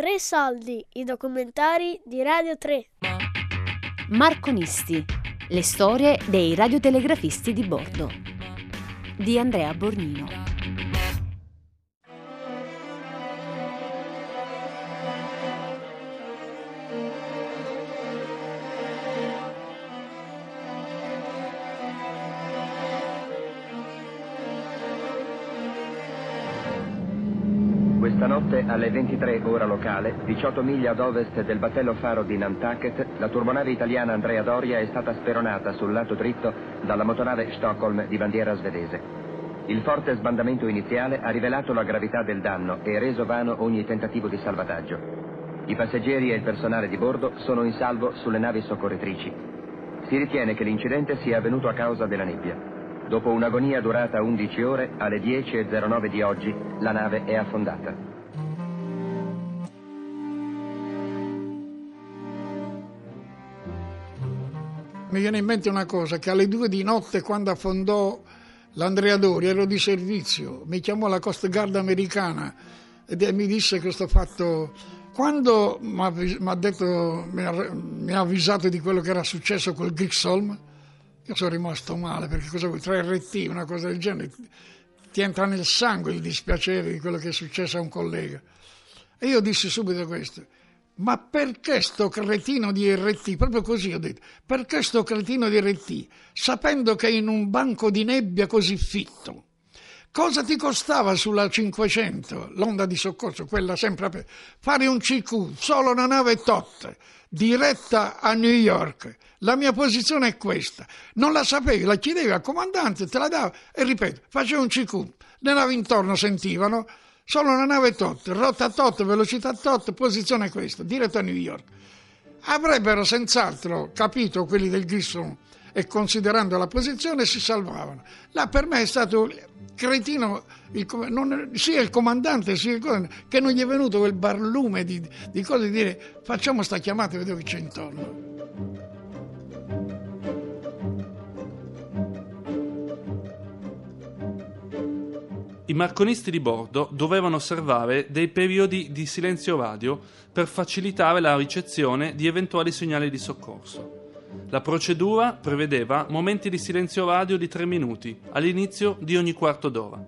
Tre soldi, i documentari di Radio 3. Marconisti, le storie dei radiotelegrafisti di bordo. Di Andrea Bornino. Stanotte alle 23 ora locale, 18 miglia ad ovest del battello faro di Nantucket, la turbonave italiana Andrea Doria è stata speronata sul lato dritto dalla motonave Stockholm di bandiera svedese. Il forte sbandamento iniziale ha rivelato la gravità del danno e reso vano ogni tentativo di salvataggio. I passeggeri e il personale di bordo sono in salvo sulle navi soccorritrici. Si ritiene che l'incidente sia avvenuto a causa della nebbia. Dopo un'agonia durata 11 ore, alle 10.09 di oggi, la nave è affondata. Mi viene in mente una cosa, che alle due di notte quando affondò l'Andrea Dori ero di servizio, mi chiamò la Coast Guard americana e mi disse questo fatto. Quando mi ha, avvisato di quello che era successo col Grixholm, io sono rimasto male perché cosa vuoi? 3RT, una cosa del genere, ti entra nel sangue il dispiacere di quello che è successo a un collega. E io dissi subito questo ma perché sto cretino di RT, proprio così ho detto, perché sto cretino di RT, sapendo che in un banco di nebbia così fitto? Cosa ti costava sulla 500, l'onda di soccorso, quella sempre aperta, fare un CQ, solo una nave tot, diretta a New York? La mia posizione è questa. Non la sapevi, la chiedevi al comandante, te la dava e ripeto, facevo un CQ. Le navi intorno sentivano, Solo una nave tot, rotta tot, velocità tot, posizione questa, diretto a New York. Avrebbero senz'altro capito quelli del Grissom e considerando la posizione si salvavano. Là per me è stato cretino il, non, sia il comandante sia il comandante, che non gli è venuto quel barlume di, di cose di dire facciamo sta chiamata e vediamo che c'è intorno. I marconisti di bordo dovevano osservare dei periodi di silenzio radio per facilitare la ricezione di eventuali segnali di soccorso. La procedura prevedeva momenti di silenzio radio di tre minuti all'inizio di ogni quarto d'ora.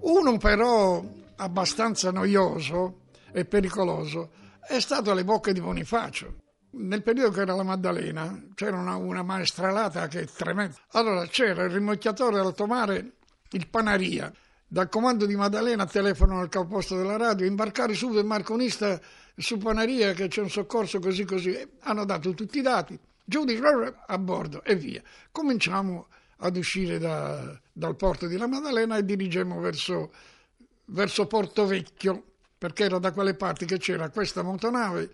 Uno però abbastanza noioso e pericoloso è stato alle bocche di Bonifacio. Nel periodo che era la Maddalena c'era una, una maestralata che è tremenda. Allora c'era il rimorchiatore d'alto mare il Panaria. Dal comando di Maddalena telefono al capoposto della radio, imbarcare subito il marconista su Panaria che c'è un soccorso così così. hanno dato tutti i dati, giudice a bordo e via. Cominciamo ad uscire da, dal porto di La Maddalena e dirigemmo verso, verso Porto Vecchio, perché era da quelle parti che c'era questa motonave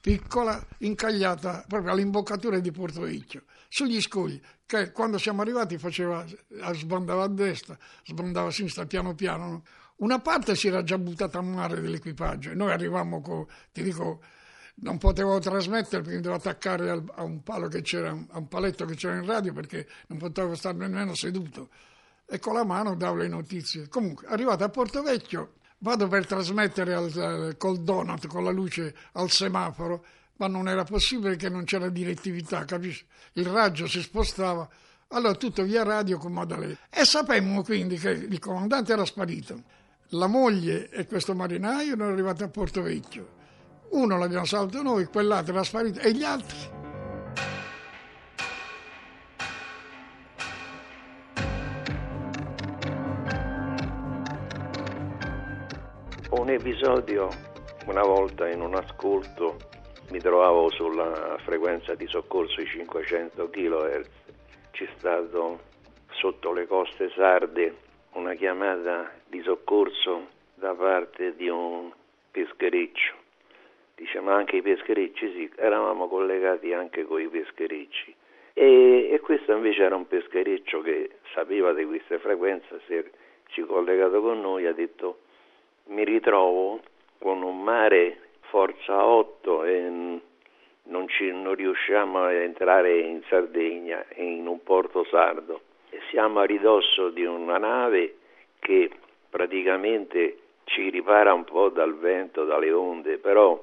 piccola incagliata proprio all'imboccatura di Porto Vecchio, sugli scogli, che quando siamo arrivati faceva, sbandava a destra, sbandava a sinistra piano piano. Una parte si era già buttata a mare dell'equipaggio e noi arrivavamo, con, ti dico, non potevo trasmettere perché mi dovevo attaccare al, a un a un paletto che c'era in radio perché non potevo stare nemmeno seduto. E con la mano davo le notizie. Comunque, arrivato a Porto Vecchio, vado per trasmettere al, col donut, con la luce al semaforo, ma non era possibile che non c'era direttività, capisci? Il raggio si spostava, allora tutto via radio con Maddalena. E sapemmo quindi che il comandante era sparito, la moglie e questo marinaio erano arrivati a Porto Vecchio. Uno l'abbiamo salvato noi, quell'altro era sparito, e gli altri? Episodio, una volta in un ascolto mi trovavo sulla frequenza di soccorso di 500 kHz, c'è stato sotto le coste sarde una chiamata di soccorso da parte di un peschericcio. Diciamo anche i peschericci, sì, eravamo collegati anche con i peschericci. E, e questo invece era un peschericcio che sapeva di queste frequenze, si è collegato con noi, ha detto mi ritrovo con un mare forza 8 e non, ci, non riusciamo a entrare in Sardegna, in un porto sardo. Siamo a ridosso di una nave che praticamente ci ripara un po' dal vento, dalle onde, però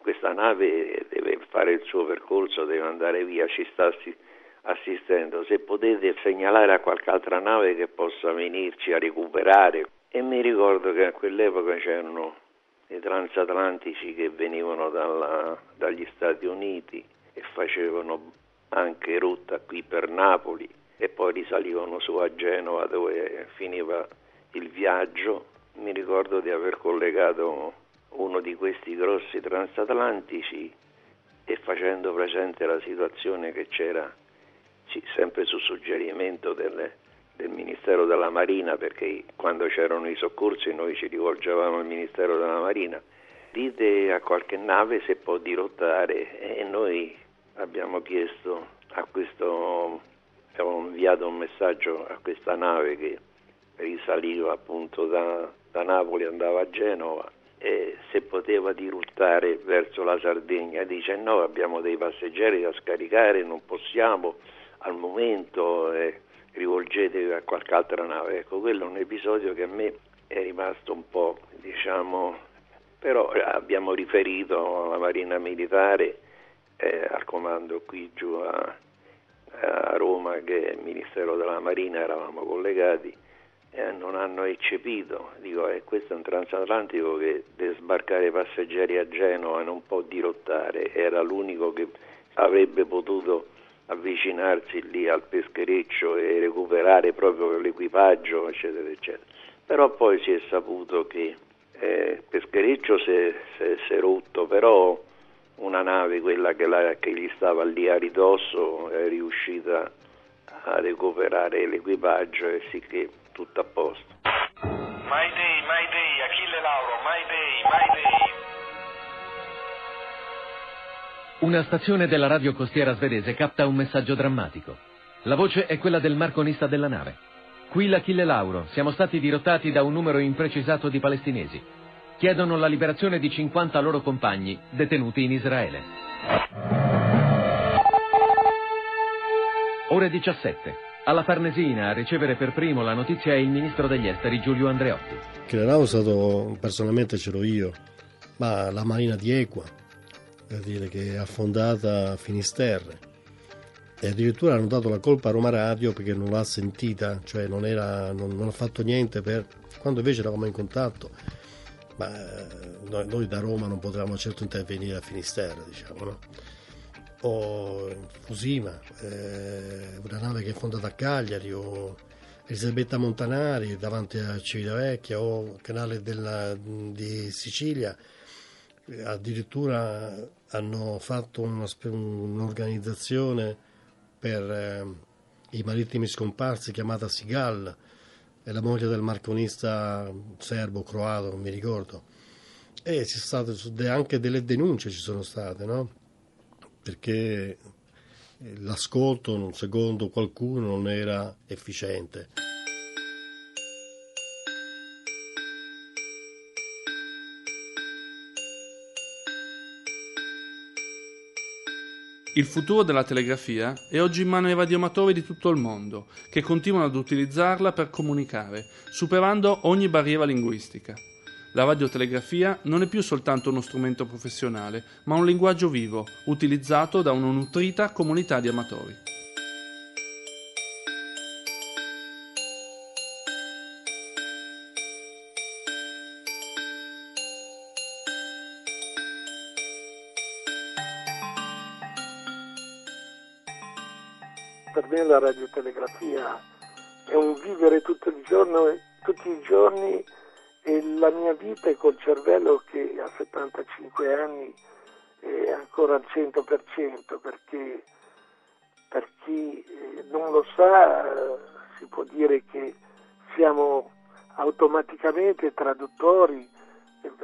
questa nave deve fare il suo percorso, deve andare via, ci sta assistendo. Se potete segnalare a qualche altra nave che possa venirci a recuperare. E mi ricordo che a quell'epoca c'erano i transatlantici che venivano dalla, dagli Stati Uniti e facevano anche rotta qui per Napoli e poi risalivano su a Genova dove finiva il viaggio. Mi ricordo di aver collegato uno di questi grossi transatlantici e facendo presente la situazione che c'era sempre su suggerimento delle, del Ministero della Marina, perché quando c'erano i soccorsi noi ci rivolgevamo al Ministero della Marina, dite a qualche nave se può dirottare e noi abbiamo chiesto a questo, abbiamo inviato un messaggio a questa nave che risaliva appunto da, da Napoli, andava a Genova e se poteva dirottare verso la Sardegna. Dice no, abbiamo dei passeggeri da scaricare, non possiamo al momento eh, rivolgetevi a qualche altra nave. Ecco, quello è un episodio che a me è rimasto un po', diciamo, però abbiamo riferito alla Marina Militare, eh, al comando qui giù a, a, Roma, che è il Ministero della Marina, eravamo collegati, e non hanno eccepito. Dico, eh, questo è un transatlantico che deve sbarcare passeggeri a Genova non può dirottare, era l'unico che avrebbe potuto avvicinarsi lì al peschereccio e recuperare proprio l'equipaggio, eccetera, eccetera. Però poi si è saputo che eh, il peschereccio si è, rotto, però una nave, quella che, la, che, gli stava lì a ridosso, è riuscita a recuperare l'equipaggio e sì che tutto a posto. Una stazione della radio costiera svedese capta un messaggio drammatico. La voce è quella del marconista della nave. Qui l'Achille Lauro. Siamo stati dirottati da un numero imprecisato di palestinesi. Chiedono la liberazione di 50 loro compagni detenuti in Israele. Ore 17. Alla Farnesina a ricevere per primo la notizia è il ministro degli esteri Giulio Andreotti. Che Lauro è stato, personalmente c'ero io, ma la Marina di Equa, per dire che è affondata a Finisterre e addirittura hanno dato la colpa a Roma Radio perché non l'ha sentita, cioè non, era, non, non ha fatto niente per... quando invece eravamo in contatto, ma noi, noi da Roma non potevamo certo intervenire a Finisterre, diciamo, no? O Fusima, eh, una nave che è fondata a Cagliari, o Elisabetta Montanari davanti a Civitavecchia, o Canale della, di Sicilia, addirittura hanno fatto una, un'organizzazione per eh, i marittimi scomparsi chiamata Sigal, è la moglie del marconista serbo, croato, non mi ricordo. E sono state anche delle denunce ci sono state, no? Perché l'ascolto, secondo qualcuno, non era efficiente. Il futuro della telegrafia è oggi in mano ai radioamatori di tutto il mondo, che continuano ad utilizzarla per comunicare, superando ogni barriera linguistica. La radiotelegrafia non è più soltanto uno strumento professionale, ma un linguaggio vivo, utilizzato da una nutrita comunità di amatori. La radiotelegrafia è un vivere tutto il giorno, tutti i giorni e la mia vita è col cervello che a 75 anni è ancora al 100% perché per chi eh, non lo sa si può dire che siamo automaticamente traduttori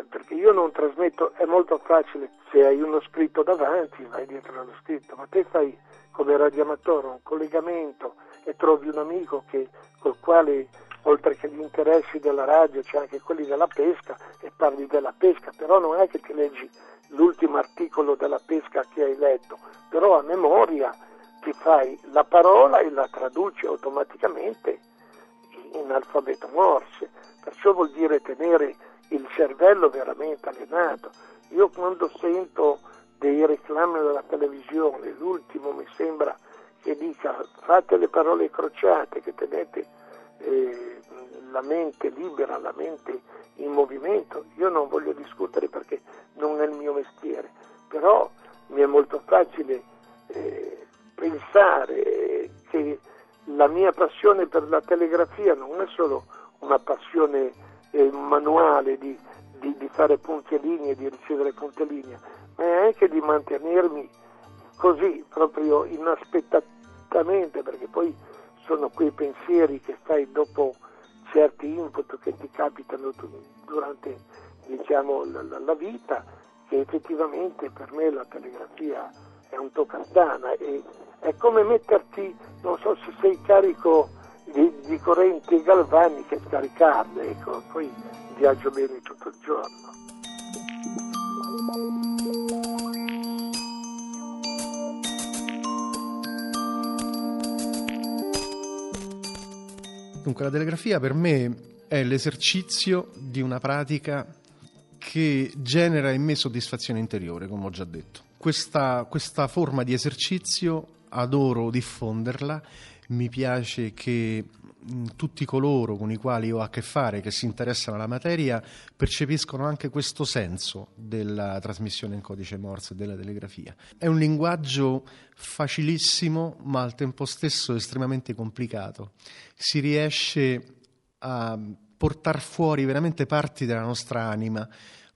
perché io non trasmetto, è molto facile, se hai uno scritto davanti vai dietro allo scritto, ma te fai come radioamatore un collegamento e trovi un amico che, col quale oltre che gli interessi della radio c'è anche quelli della pesca e parli della pesca, però non è che ti leggi l'ultimo articolo della pesca che hai letto, però a memoria ti fai la parola e la traduci automaticamente in alfabeto morse, perciò vuol dire tenere il cervello veramente allenato. Io quando sento dei reclami della televisione, l'ultimo mi sembra che dica fate le parole crociate, che tenete eh, la mente libera, la mente in movimento. Io non voglio discutere perché non è il mio mestiere, però mi è molto facile eh, pensare che la mia passione per la telegrafia non è solo una passione eh, manuale di, di, di, fare punti e linee, di ricevere punti e linee, ma è anche di mantenermi così, proprio inaspettatamente, perché poi sono quei pensieri che fai dopo certi input che ti capitano durante diciamo, la, la, vita, che effettivamente per me la telegrafia è un toccastana e è come metterti, non so se sei carico di, di correnti galvaniche, scaricarle, ecco, poi viaggio bene tutto il giorno. Dunque, la telegrafia per me è l'esercizio di una pratica che genera in me soddisfazione interiore, come ho già detto. Questa, questa forma di esercizio adoro diffonderla, mi piace che tutti coloro con i quali ho a che fare, che si interessano alla materia, percepiscono anche questo senso della trasmissione in codice Morse della telegrafia. È un linguaggio facilissimo, ma al tempo stesso estremamente complicato. Si riesce a portare fuori veramente parti della nostra anima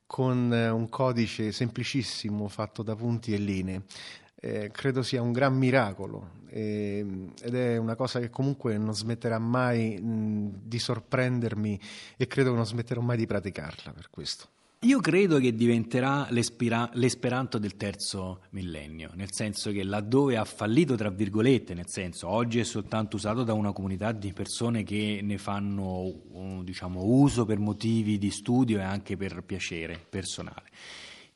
con un codice semplicissimo fatto da punti e linee eh, credo sia un gran miracolo eh, ed è una cosa che comunque non smetterà mai mh, di sorprendermi e credo che non smetterò mai di praticarla per questo. Io credo che diventerà l'esperanto del terzo millennio, nel senso che laddove ha fallito, tra virgolette, nel senso oggi è soltanto usato da una comunità di persone che ne fanno diciamo, uso per motivi di studio e anche per piacere personale.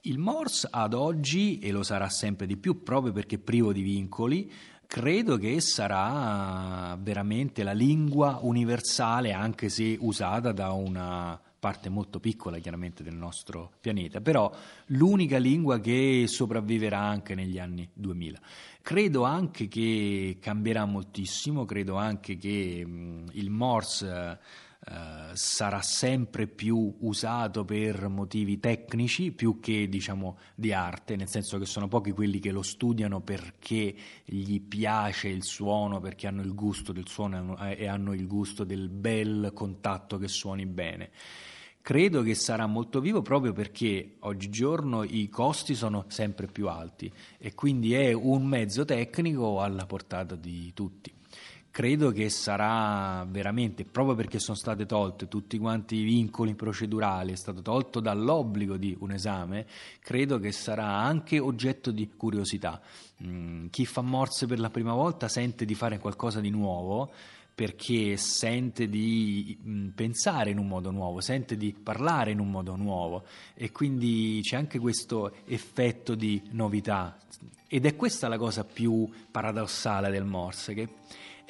Il Morse ad oggi, e lo sarà sempre di più proprio perché privo di vincoli, credo che sarà veramente la lingua universale, anche se usata da una parte molto piccola chiaramente del nostro pianeta, però l'unica lingua che sopravviverà anche negli anni 2000. Credo anche che cambierà moltissimo, credo anche che mh, il Morse Uh, sarà sempre più usato per motivi tecnici più che diciamo di arte, nel senso che sono pochi quelli che lo studiano perché gli piace il suono, perché hanno il gusto del suono e hanno il gusto del bel contatto che suoni bene. Credo che sarà molto vivo proprio perché oggigiorno i costi sono sempre più alti e quindi è un mezzo tecnico alla portata di tutti credo che sarà veramente, proprio perché sono state tolte tutti quanti i vincoli procedurali, è stato tolto dall'obbligo di un esame, credo che sarà anche oggetto di curiosità. Mm, chi fa morse per la prima volta sente di fare qualcosa di nuovo perché sente di mm, pensare in un modo nuovo, sente di parlare in un modo nuovo e quindi c'è anche questo effetto di novità ed è questa la cosa più paradossale del Morse che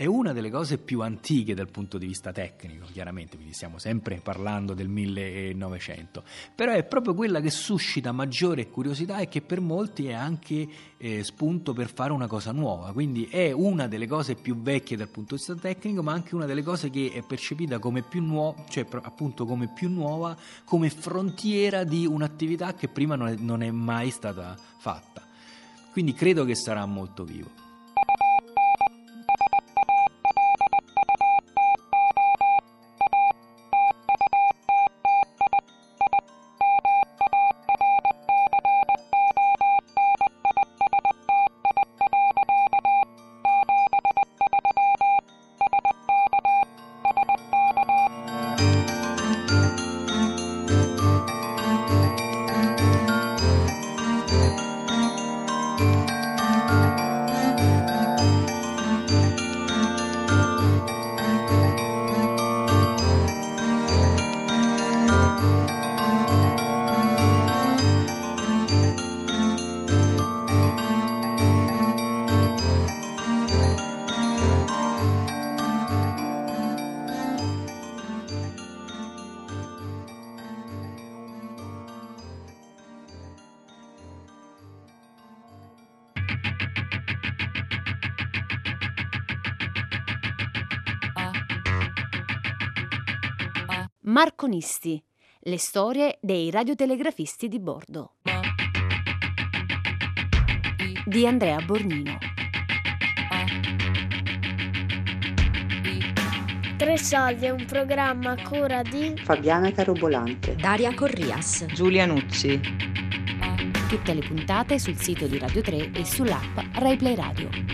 è una delle cose più antiche dal punto di vista tecnico, chiaramente, quindi stiamo sempre parlando del 1900, però è proprio quella che suscita maggiore curiosità e che per molti è anche eh, spunto per fare una cosa nuova, quindi è una delle cose più vecchie dal punto di vista tecnico, ma anche una delle cose che è percepita come più nuova, cioè appunto come più nuova, come frontiera di un'attività che prima non è, non è mai stata fatta. Quindi credo che sarà molto vivo. Marconisti, le storie dei radiotelegrafisti di bordo. Di Andrea Bornino. Tre soldi è un programma a cura di Fabiana Carobolante, Daria Corrias, Giulia Nucci. Tutte le puntate sul sito di Radio 3 e sull'app RaiPlay Radio.